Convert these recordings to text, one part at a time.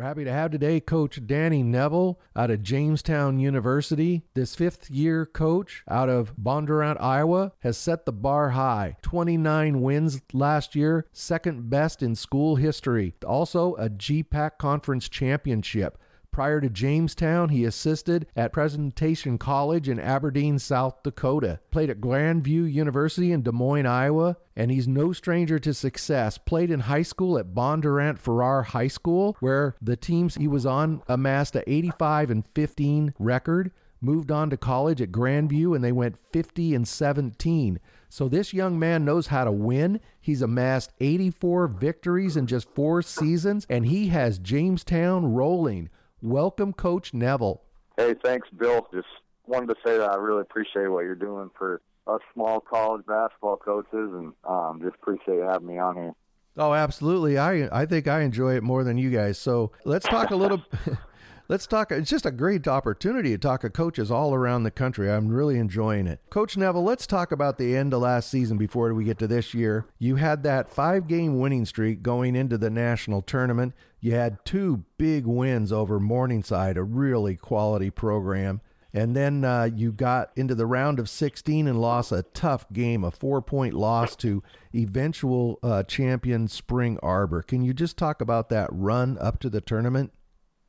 We're happy to have today Coach Danny Neville out of Jamestown University. This fifth year coach out of Bondurant, Iowa, has set the bar high. 29 wins last year, second best in school history. Also, a GPAC Conference championship. Prior to Jamestown, he assisted at Presentation College in Aberdeen, South Dakota. Played at Grandview University in Des Moines, Iowa, and he's no stranger to success. Played in high school at Bondurant Farrar High School, where the teams he was on amassed a 85 and 15 record. Moved on to college at Grandview, and they went 50 and 17. So this young man knows how to win. He's amassed 84 victories in just four seasons, and he has Jamestown rolling. Welcome, Coach Neville. Hey, thanks, Bill. Just wanted to say that I really appreciate what you're doing for us small college basketball coaches, and um, just appreciate you having me on here. Oh, absolutely. I I think I enjoy it more than you guys. So let's talk a little. Let's talk. It's just a great opportunity to talk to coaches all around the country. I'm really enjoying it. Coach Neville, let's talk about the end of last season before we get to this year. You had that five game winning streak going into the national tournament. You had two big wins over Morningside, a really quality program. And then uh, you got into the round of 16 and lost a tough game, a four point loss to eventual uh, champion Spring Arbor. Can you just talk about that run up to the tournament?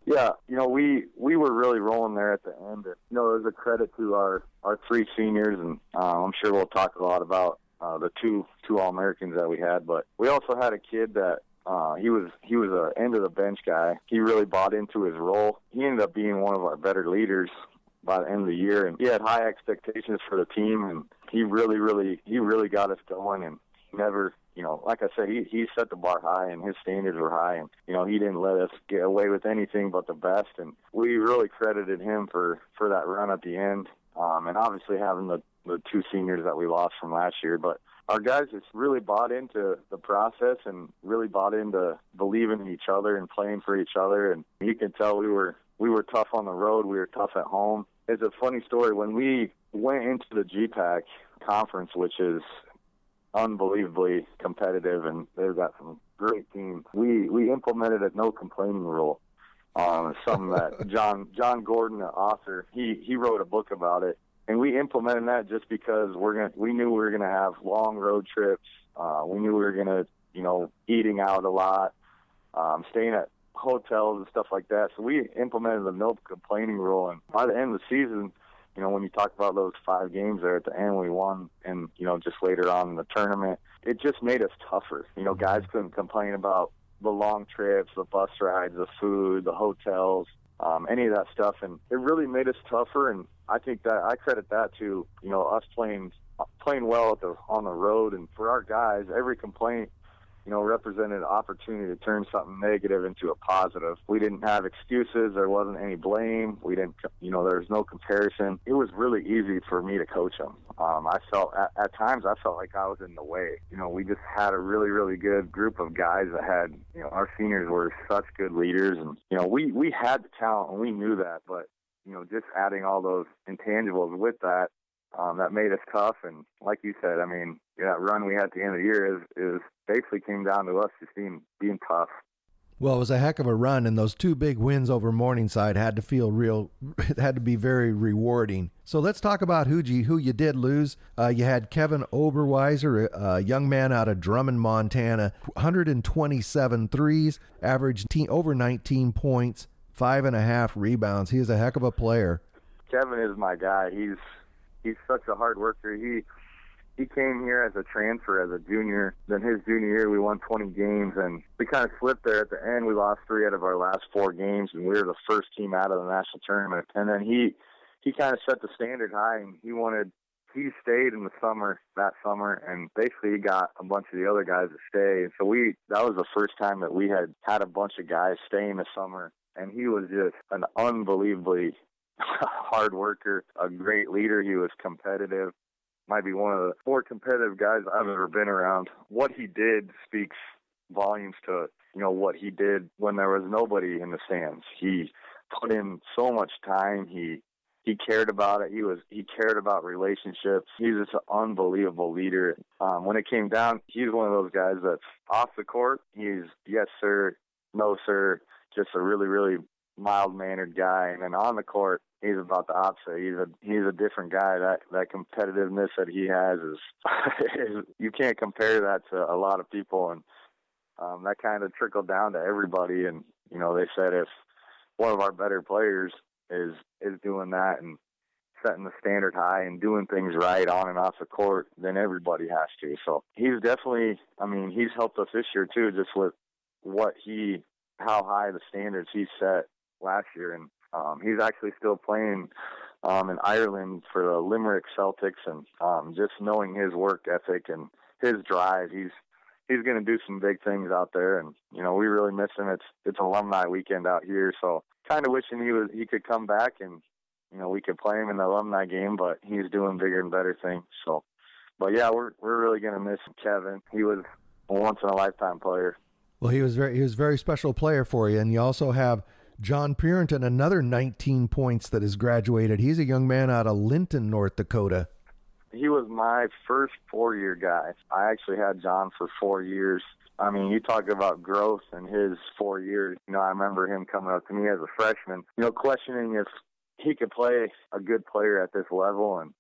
Yeah, you know, we we were really rolling there at the end. And, you know, it was a credit to our our three seniors, and uh, I'm sure we'll talk a lot about uh, the two two All Americans that we had. But we also had a kid that uh, he was he was a end of the bench guy. He really bought into his role. He ended up being one of our better leaders by the end of the year, and he had high expectations for the team, and he really, really, he really got us going, and never you know, like I said, he he set the bar high and his standards were high, and you know he didn't let us get away with anything but the best, and we really credited him for for that run at the end, um, and obviously having the the two seniors that we lost from last year, but our guys just really bought into the process and really bought into believing in each other and playing for each other, and you can tell we were we were tough on the road, we were tough at home. It's a funny story. When we went into the GPAC conference, which is unbelievably competitive, and they've got some great teams. We we implemented a no complaining rule. Um, something that Jon Jon Gordon, the author, he he wrote a book about it, and we implemented that just because we're gonna we knew we were gonna have long road trips. Uh, we knew we were gonna you know eating out a lot, um, staying at hotels and stuff like that. So we implemented the no complaining rule, and by the end of the season, you know, when you talk about those five games there at the end, we won, and you know, just later on in the tournament, it just made us tougher. You know, guys couldn't complain about the long trips, the bus rides, the food, the hotels, um, any of that stuff, and it really made us tougher. And I think that I credit that to you know us playing playing well at the on the road, and for our guys, every complaint you know, represented an opportunity to turn something negative into a positive. We didn't have excuses. There wasn't any blame. We didn't, you know, there was no comparison. It was really easy for me to coach them. Um, I felt at, at times I felt like I was in the way. You know, we just had a really, really good group of guys that had, you know, our seniors were such good leaders, and you know, we we had the talent and we knew that, but you know, just adding all those intangibles with that, um, that made us tough. And like you said, I mean, that run we had at the end of the year is is basically came down to us just being being tough. Well, it was a heck of a run, and those two big wins over Morningside had to feel real. It had to be very rewarding. So let's talk about who you who you did lose. Uh, you had Kevin Oberweiser, a, young man out of Drummond, Montana, 127 threes, averaged over 19 points, five and a half rebounds. He is a heck of a player. Kevin is my guy. He's he's such a hard worker. He he came here as a transfer as a junior. Then his junior year, we won 20 games, and we kind of slipped there at the end. We lost three out of our last four games, and we were the first team out of the national tournament. And then he he kind of set the standard high, and he wanted he stayed in the summer that summer, and basically he got a bunch of the other guys to stay. And so we that was the first time that we had had a bunch of guys stay in the summer, and he was just an unbelievably hard worker, a great leader. He was competitive might be one of the more competitive guys I've ever been around. What he did speaks volumes to you know what he did when there was nobody in the stands. He put in so much time. He he cared about it. He was he cared about relationships. He's just an unbelievable leader. Um, when it came down, he's one of those guys that's off the court. He's yes sir, no sir. just a really, really mild mannered guy. And then on the court, he's about the opposite. He's a he's a different guy. That that competitiveness that he has is, is you can't compare that to a lot of people, and um, that kind of trickled down to everybody. And you know, they said if one of our better players is is doing that and setting the standard high and doing things right on and off the court, then everybody has to. So he's definitely, I mean, he's helped us this year too, just with what he, how high the standards he set last year, and um, he's actually still playing um, in Ireland for the Limerick Celtics, and um, just knowing his work ethic and his drive, he's he's going to do some big things out there, and you know we really miss him. It's it's alumni weekend out here, so kind of wishing he was he could come back and you know we could play him in the alumni game, but he's doing bigger and better things. So, but yeah, we're we're really going to miss Kevin. He was a once in a lifetime player. Well, he was very he was a very special player for you, and you also have John Purinton, another 19 points that has graduated. He's a young man out of Linton, North Dakota. He was my first four year guy. I actually had John for four years. I mean, you talk about growth in his four years. You know, I remember him coming up to me as a freshman, you know, questioning if he could play a good player at this level. And,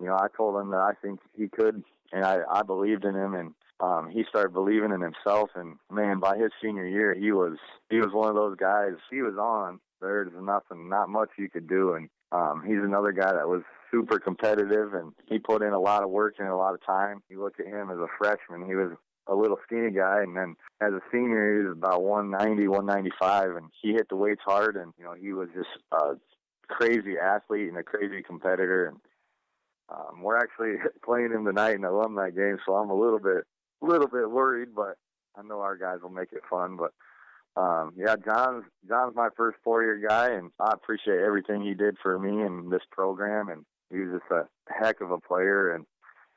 you know, I told him that I think he could, and I, I believed in him. And um, he started believing in himself. And man, by his senior year, he was he was one of those guys. He was on. There's nothing, not much you could do. And um, he's another guy that was super competitive, and he put in a lot of work and a lot of time. You look at him as a freshman; he was a little skinny guy, and then as a senior, he was about 190, 195, and he hit the weights hard. And you know, he was just a crazy athlete and a crazy competitor. And um, we're actually playing him tonight in the alumni game, so I'm a little bit a little bit worried, but I know our guys will make it fun. But um, yeah, John's John's my first four year guy, and I appreciate everything he did for me and this program. And he was just a heck of a player, and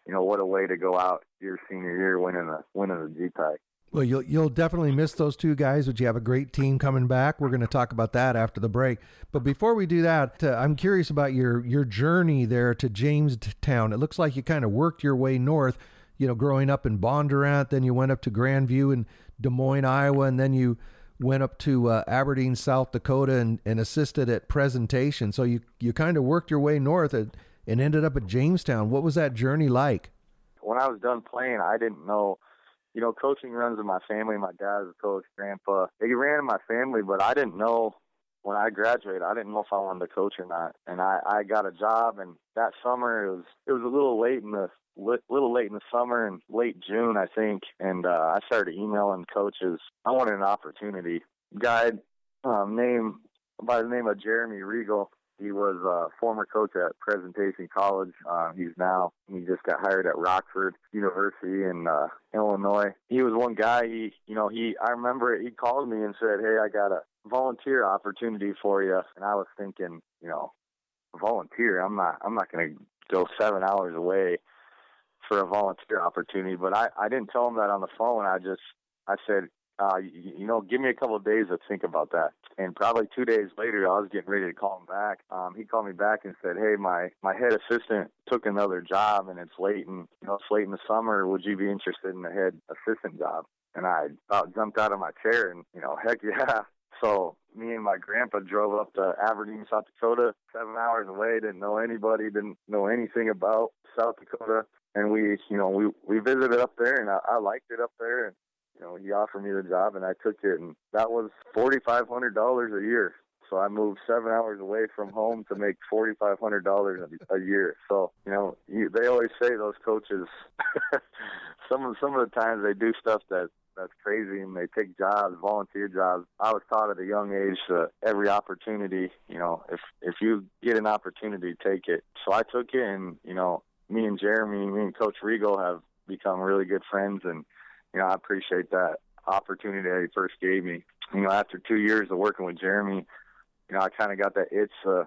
you know what a way to go out your senior year winning the winning the GPAC. Well, you'll you'll definitely miss those two guys, but you have a great team coming back. We're going to talk about that after the break. But before we do that, uh, I'm curious about your your journey there to Jamestown. It looks like you kind of worked your way north you know, growing up in Bondurant, then you went up to Grandview in Des Moines, Iowa, and then you went up to uh, Aberdeen, South Dakota, and, and assisted at presentation. So you you kind of worked your way north and, and ended up at Jamestown. What was that journey like? When I was done playing, I didn't know. You know, coaching runs in my family. My dad was a coach, grandpa. It ran in my family, but I didn't know when I graduated, I didn't know if I wanted to coach or not. And I, I got a job, and that summer it was it was a little late in the little late in the summer and late June, I think, and uh, I started emailing coaches. I wanted an opportunity. Guy um, name by the name of Jeremy Regal. He was a former coach at Presentation College. Uh, he's now he just got hired at Rockford University in uh, Illinois. He was one guy. He you know he I remember he called me and said, "Hey, I got a volunteer opportunity for you." And I was thinking, you know, volunteer. I'm not I'm not going to go seven hours away for a volunteer opportunity. But I, I didn't tell him that on the phone. I just I said, uh, you, you know, give me a couple of days to think about that. And probably two days later, I was getting ready to call him back. Um, he called me back and said, "Hey, my my head assistant took another job, and it's late, and you know, it's late in the summer. Would you be interested in the head assistant job?" And I about jumped out of my chair, and you know, heck yeah. So me and my grandpa drove up to Aberdeen, South Dakota, seven hours away. Didn't know anybody, didn't know anything about South Dakota and we, you know, we we visited up there, and I, I liked it up there, and you know, he offered me the job, and I took it, and that was forty five hundred dollars a year. So I moved seven hours away from home to make forty five hundred dollars a year. So you know, you, they always say those coaches, some of some of the times they do stuff that that's crazy, and they take jobs, volunteer jobs. I was taught at a young age that every opportunity, you know, if if you get an opportunity, take it. So I took it, and you know, me and Jeremy, me and Coach Regal have become really good friends, and you know I appreciate that opportunity that he first gave me. You know, after two years of working with Jeremy, you know I kind of got that itch. Uh,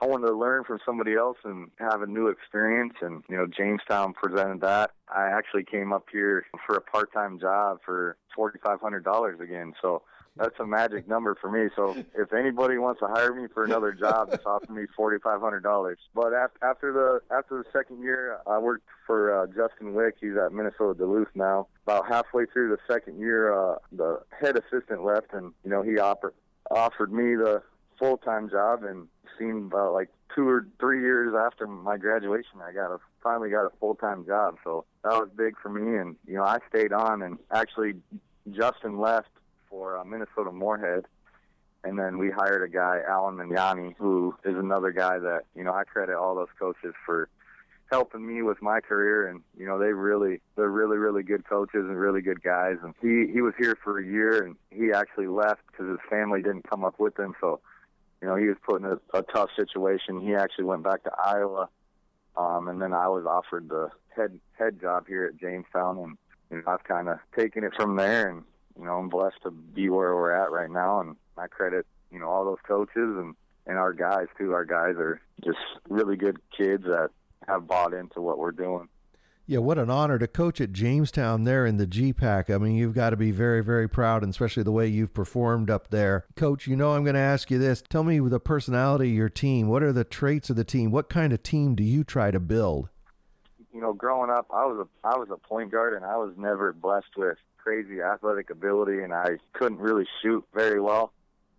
I wanted to learn from somebody else and have a new experience, and you know Jamestown presented that. I actually came up here for a part-time job for forty-five hundred dollars again. So that's a magic number for me. So if anybody wants to hire me for another job, just offer me forty five hundred dollars. But after the after the second year, I worked for uh, Justin Wick. He's at Minnesota Duluth now. About halfway through the second year, uh, the head assistant left, and you know he offered offered me the full time job, and seemed about like two or three years after my graduation, I got a finally got a full time job. So that was big for me, and you know I stayed on. And actually, Justin left for uh, Minnesota Moorhead, and then we hired a guy, Alan Mignani, who is another guy that you know I credit all those coaches for helping me with my career and you know they really they're really really good coaches and really good guys and he he was here for a year and he actually left because his family didn't come up with him so you know, he was put in a, a tough situation. He actually went back to Iowa, um, and then I was offered the head head job here at Jamestown, and you know, I've kind of taken it from there. And you know, I'm blessed to be where we're at right now, and I credit you know all those coaches and and our guys too. Our guys are just really good kids that have bought into what we're doing. Yeah, what an honor to coach at Jamestown there in the GPAC. I mean, you've got to be very, very proud, and especially the way you've performed up there. Coach, you know I'm going to ask you this. Tell me the personality of your team. What are the traits of the team? What kind of team do you try to build? You know, growing up, I was a I was a point guard, and I was never blessed with crazy athletic ability, and I couldn't really shoot very well.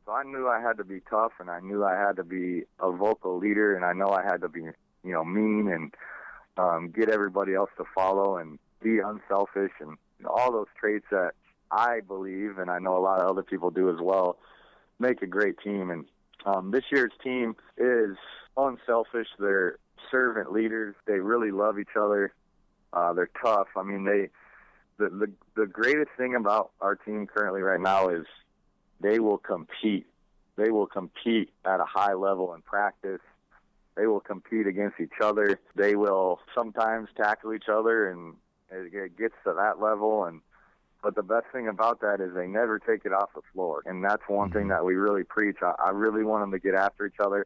So I knew I had to be tough, and I knew I had to be a vocal leader, and I know I had to be, you know, mean and um, get everybody else to follow and be unselfish and you know, all those traits that I believe, and I know a lot of other people do as well, make a great team. And um, this year's team is unselfish. They're servant leaders. They really love each other. Uh, they're tough. I mean, they the, the the greatest thing about our team currently right now is they will compete. They will compete at a high level in practice. They will compete against each other. They will sometimes tackle each other, and it gets to that level. And but the best thing about that is they never take it off the floor, and that's one thing mm-hmm. that we really preach. I, I really want them to get after each other,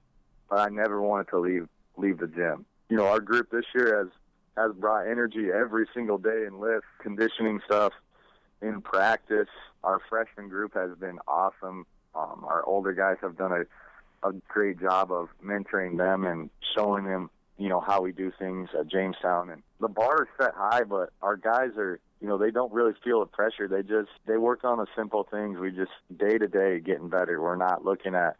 but I never wanted to leave leave the gym. You know, our group this year has has brought energy every single day in lift, conditioning stuff, in practice. Our freshman group has been awesome. Um, our older guys have done a a great job of mentoring them and showing them, you know, how we do things at Jamestown. And the bar is set high, but our guys are, you know, they don't really feel the pressure. They just they work on the simple things. We just day to day getting better. We're not looking at,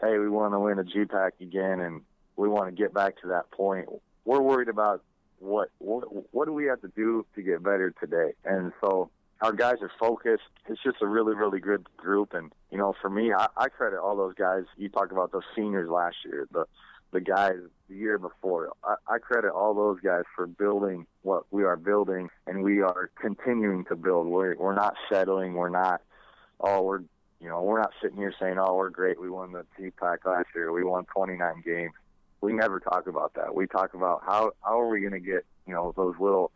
hey, we want to win a GPAC again, and we want to get back to that point. We're worried about what what what do we have to do to get better today, and so our guys are focused. It's just a really, really good group. And, you know, for me, I, I credit all those guys. You talk about those seniors last year, the, the guys the year before. I, I credit all those guys for building what we are building, and we are continuing to build. We're, we're not settling. We're not, oh, we're, you know, we're not sitting here saying, oh, we're great. We won the GPAC last year. We won 29 games. We never talk about that. We talk about how, how are we going to get, you know, those little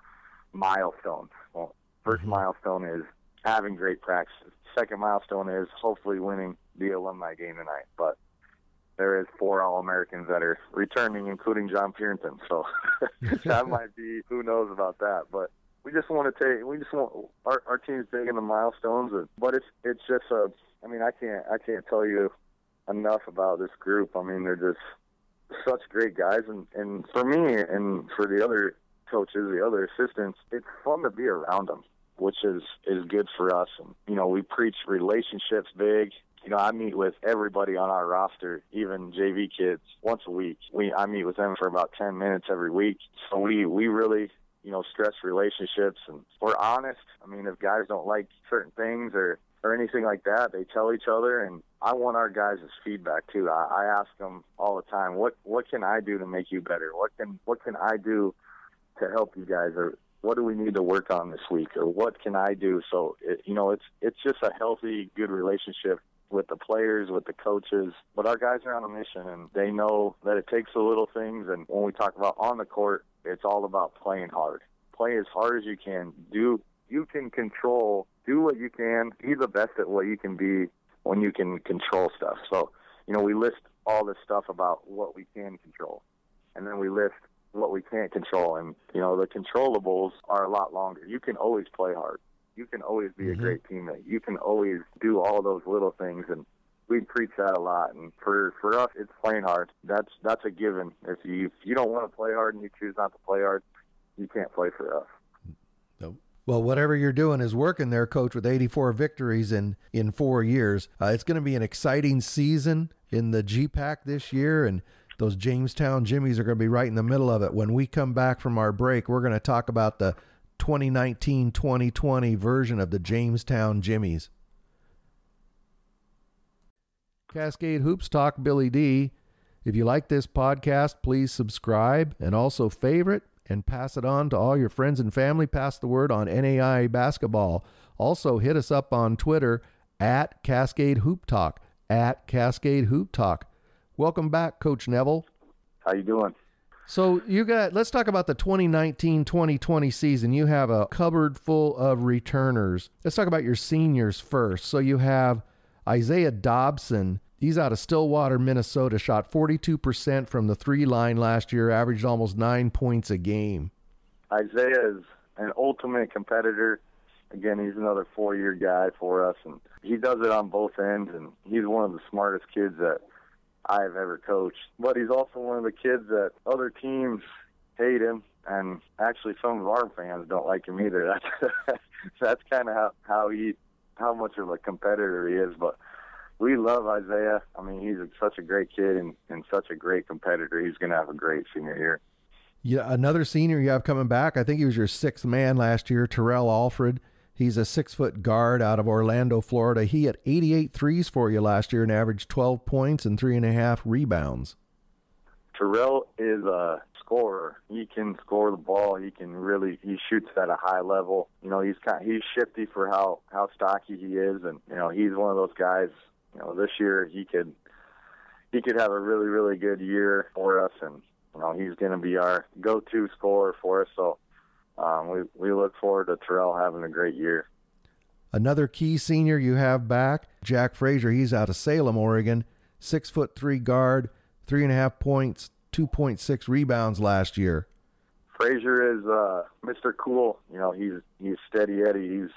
milestones. Well, 1st mm-hmm. milestone is having great practices. Second milestone is hopefully winning the alumni game tonight. But there is four All Americans that are returning, including John Purinton. So that might be who knows about that. But we just want to take we just want our our team's big in the milestones, and, but it's it's just a. I mean, I can't I can't tell you enough about this group. I mean, they're just such great guys, and and for me and for the other coaches, the other assistants, it's fun to be around them which is is good for us. And you know, we preach relationships big. You know, I meet with everybody on our roster, even JV kids, once a week. We I meet with them for about ten minutes every week. So we we really you know stress relationships and we're honest. I mean, if guys don't like certain things or or anything like that, they tell each other. And I want our guys' feedback too. I, I ask them all the time, what what can I do to make you better? What can what can I do to help you guys? Or what do we need to work on this week or what can I do? So, it, you know, it's, it's just a healthy, good relationship with the players, with the coaches. But our guys are on a mission and they know that it takes the little things. And when we talk about on the court, it's all about playing hard. Play as hard as you can. Do, you can control, do what you can, be the best at what you can be when you can control stuff. So, you know, we list all this stuff about what we can control. And then we list what we can't control. And, you know, the controllables are a lot longer. You can always play hard. You can always be Mhm. a great teammate. You can always do all those little things, and we preach that a lot. And for for us, it's playing hard. That's that's a given. If you if you don't want to play hard and you choose not to play hard, you can't play for us. Well, whatever you're doing is working there, coach, with 84 victories in, in four years. Uh, it's going to be an exciting season in the GPAC this year, and those Jamestown Jimmies are going to be right in the middle of it. When we come back from our break, we're going to talk about the 2019 2020 version of the Jamestown Jimmies. Cascade Hoops Talk Billy D. If you like this podcast, please subscribe and also favorite and pass it on to all your friends and family. Pass the word on NAI basketball. Also, hit us up on Twitter at Cascade Hoop Talk. At Cascade Hoop Talk. Welcome back, Coach Neville. How you doing? So you got let's talk about the 2019-2020 season. You have a cupboard full of returners. Let's talk about your seniors first. So you have Isaiah Dobson. He's out of Stillwater, Minnesota. Shot 42% from the three line last year, averaged almost nine points a game. Isaiah is an ultimate competitor. Again, he's another four-year guy for us, and he does it on both ends. And he's one of the smartest kids that I've ever coached. But he's also one of the kids that other teams hate him, and actually some of our fans don't like him either. That's that's kind of how how he how much of a competitor he is. But we love Isaiah. I mean, he's such a great kid and, and such a great competitor. He's going to have a great senior year. Yeah, another senior you have coming back. I think he was your sixth man last year, Terrell Alfred. He's a six foot guard out of Orlando, Florida. He had 88 threes for you last year and averaged 12 points and three and a half rebounds. Terrell is a scorer. He can score the ball. He can really he shoots at a high level. You know, he's kind he's shifty for how how stocky he is, and you know he's one of those guys. You know, this year he could he could have a really really good year for us, and you know he's going to be our go-to scorer for us. So um, we we look forward to Terrell having a great year. Another key senior you have back, Jack Frazier. He's out of Salem, Oregon. Six foot three guard, three and a half points, two point six rebounds last year. Frazier is uh, Mr. Cool. You know, he's he's steady Eddie. He's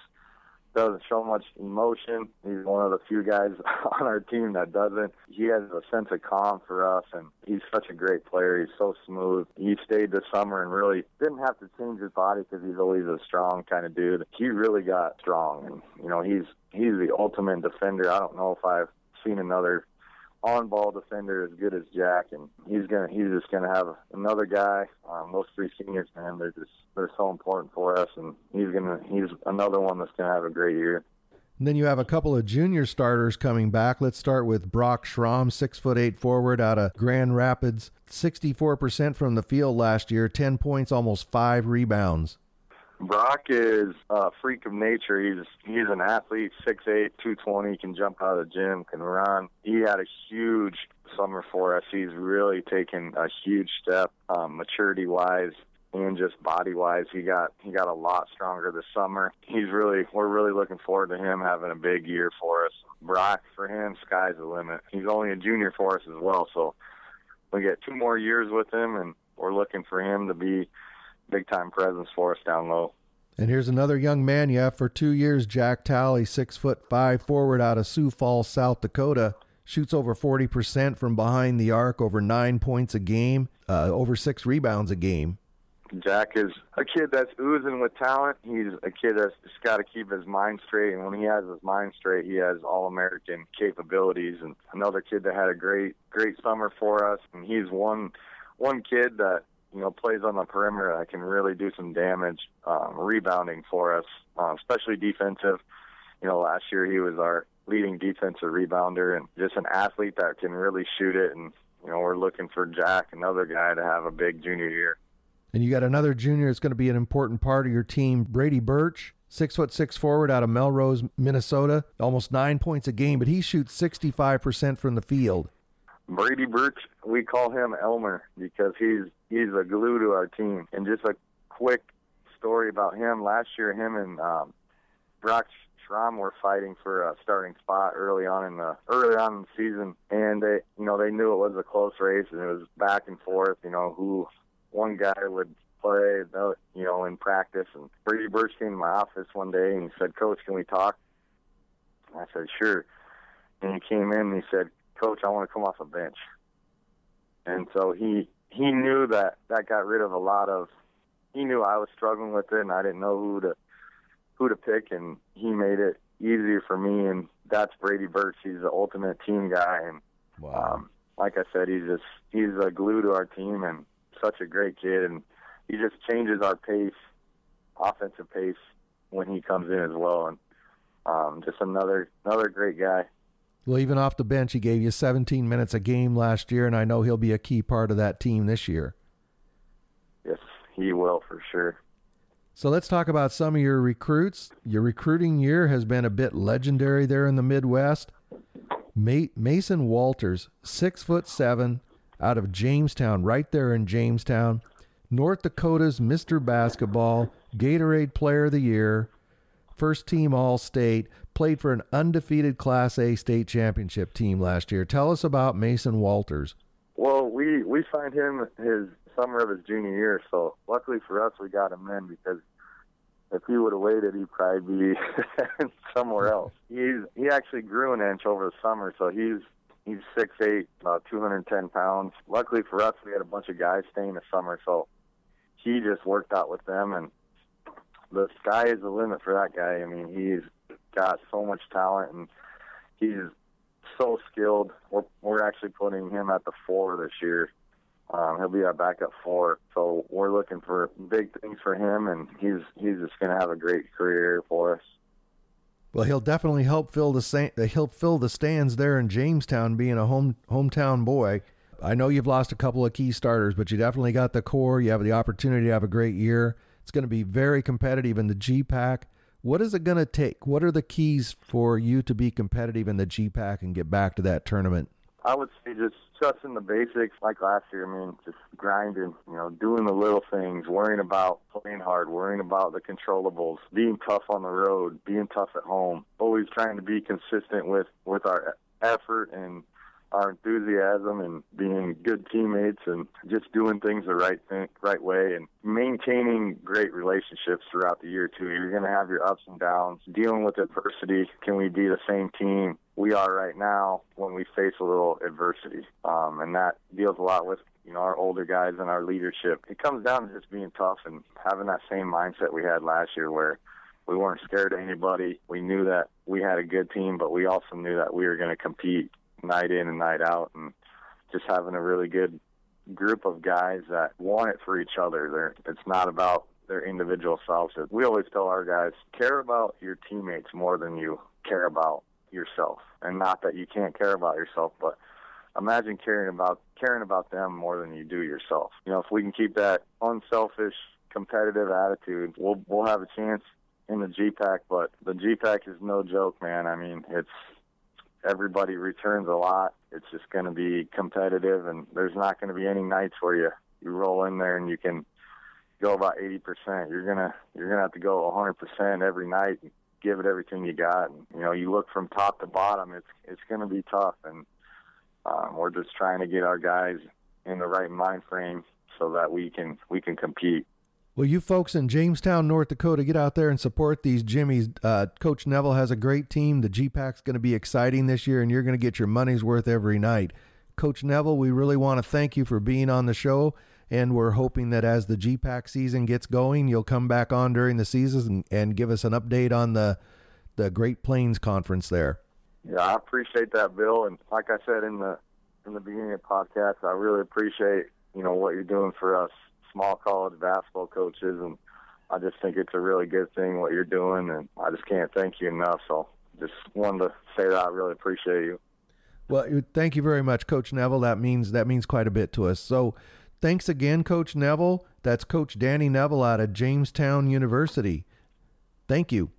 doesn't show much emotion. He's one of the few guys on our team that doesn't. He has a sense of calm for us, and he's such a great player. He's so smooth. He stayed this summer and really didn't have to change his body because he's always a strong kind of dude. He really got strong, and you know he's he's the ultimate defender. I don't know if I've seen another on-ball defender as good as Jack, and he's gonna he's just gonna have another guy. Um, those three seniors, man, they're just they're so important for us, and he's gonna he's another one that's gonna have a great year. And then you have a couple of junior starters coming back. Let's start with Brock Schramm, six foot eight forward out of Grand Rapids, sixty-four percent from the field last year, ten points, almost five rebounds. Brock is a freak of nature. He's he's an athlete, six eight, two twenty, can jump out of the gym, can run. He had a huge summer for us. He's really taken a huge step, um, maturity wise and just body wise. He got he got a lot stronger this summer. He's really we're really looking forward to him having a big year for us. Brock for him, sky's the limit. He's only a junior for us as well, so we get two more years with him, and we're looking for him to be big time presence for us down low. And here's another young man you have for two years, Jack Talley, six foot five forward out of Sioux Falls, South Dakota. Shoots over 40% from behind the arc, over nine points a game, uh, over six rebounds a game. Jack is a kid that's oozing with talent. He's a kid that's just got to keep his mind straight, and when he has his mind straight, he has all-American capabilities. And another kid that had a great, great summer for us. And he's one, one kid that you know plays on the perimeter that can really do some damage, um, rebounding for us, uh, especially defensive. You know, last year he was our leading defensive rebounder and just an athlete that can really shoot it. And you know, we're looking for Jack, another guy, to have a big junior year. And you got another junior that's going to be an important part of your team, Brady Birch, six foot six forward out of Melrose, Minnesota, almost nine points a game, but he shoots 65% from the field. Brady Birch, we call him Elmer because he's he's a glue to our team. And just a quick story about him. Last year, him and um, Brock Schramm were fighting for a starting spot early on in the early on in the season, and they you know they knew it was a close race and it was back and forth. You know who one guy would play, you know, in practice. And Brady Birch came to my office one day and he said, Coach, can we talk? I said, sure. And he came in and he said, Coach, I want to come off a bench. And so he he knew that that got rid of a lot of. He knew I was struggling with it, and I didn't know who to who to pick, and he made it easier for me. And that's Brady Birch. He's the ultimate team guy, and wow. um, like I said, he's just he's a glue to our team, and such a great kid, and he just changes our pace, offensive pace, when he comes in as well, and um, just another another great guy. Well, even off the bench, he gave you 17 minutes a game last year, and I know he'll be a key part of that team this year. Yes, he will for sure. So let's talk about some of your recruits. Your recruiting year has been a bit legendary there in the Midwest. Mason Walters, six foot seven, out of Jamestown, right there in Jamestown. North Dakota's Mr. Basketball, Gatorade Player of the Year, first team All State, played for an undefeated Class A state championship team last year. Tell us about Mason Walters. Well, we we signed him his summer of his junior year, so luckily for us, we got him in because if he would have waited, he'd probably be somewhere else. He's he actually grew an inch over the summer, so he's he's six eight, about two hundred ten pounds. Luckily for us, we had a bunch of guys staying the summer, so he just worked out with them, and the sky is the limit for that guy. I mean, he's got so much talent, and he's so skilled. We're we're actually putting him at the four this year. Um, he'll be our backup four, so we're looking for big things for him, and he's he's just going to have a great career for us. Well, he'll definitely help fill the he'll fill the stands there in Jamestown, being a home hometown boy. I know you've lost a couple of key starters, but you definitely got the core. You have the opportunity to have a great year. It's going to be very competitive in the GPAC. What is it going to take? What are the keys for you to be competitive in the GPAC and get back to that tournament? I would say just trusting the basics like last year. I mean, just grinding, you know, doing the little things, worrying about playing hard, worrying about the controllables, being tough on the road, being tough at home, always trying to be consistent with, with our effort and our enthusiasm and being good teammates and just doing things the right thing, right way and maintaining great relationships throughout the year too. You're going to have your ups and downs, dealing with adversity. Can we be the same team we are right now when we face a little adversity? Um, and that deals a lot with you know our older guys and our leadership. It comes down to just being tough and having that same mindset we had last year where we weren't scared of anybody. We knew that we had a good team, but we also knew that we were going to compete night in and night out, and just having a really good group of guys that want it for each other. They're, it's not about their individual selves. We always tell our guys, care about your teammates more than you care about yourself. And not that you can't care about yourself, but imagine caring about caring about them more than you do yourself. You know, if we can keep that unselfish, competitive attitude, we'll we'll have a chance in the GPAC, But the GPAC is no joke, man. I mean, it's everybody returns a lot. It's just going to be competitive, and there's not going to be any nights where you you roll in there and you can go about 80%. You're gonna you're gonna have to go 100% every night, and give it everything you got. And, you know, you look from top to bottom. It's it's going to be tough, and um, we're just trying to get our guys in the right mind frame so that we can we can compete. Well, you folks in Jamestown, North Dakota, get out there and support these Jimmies. Uh, Coach Neville has a great team. The GPAC's going to be exciting this year, and you're going to get your money's worth every night. Coach Neville, we really want to thank you for being on the show, and we're hoping that as the GPAC season gets going, you'll come back on during the season and, and give us an update on the the Great Plains Conference there. Yeah, I appreciate that, Bill. And like I said in the in the beginning of the podcast, I really appreciate you know what you're doing for us small college basketball coaches, and I just think it's a really good thing what you're doing, and I just can't thank you enough. So just wanted to say that I really appreciate you. Well, thank you very much, Coach Neville. That means that means quite a bit to us. So, thanks again, Coach Neville. That's Coach Danny Neville out of Jamestown University. Thank you.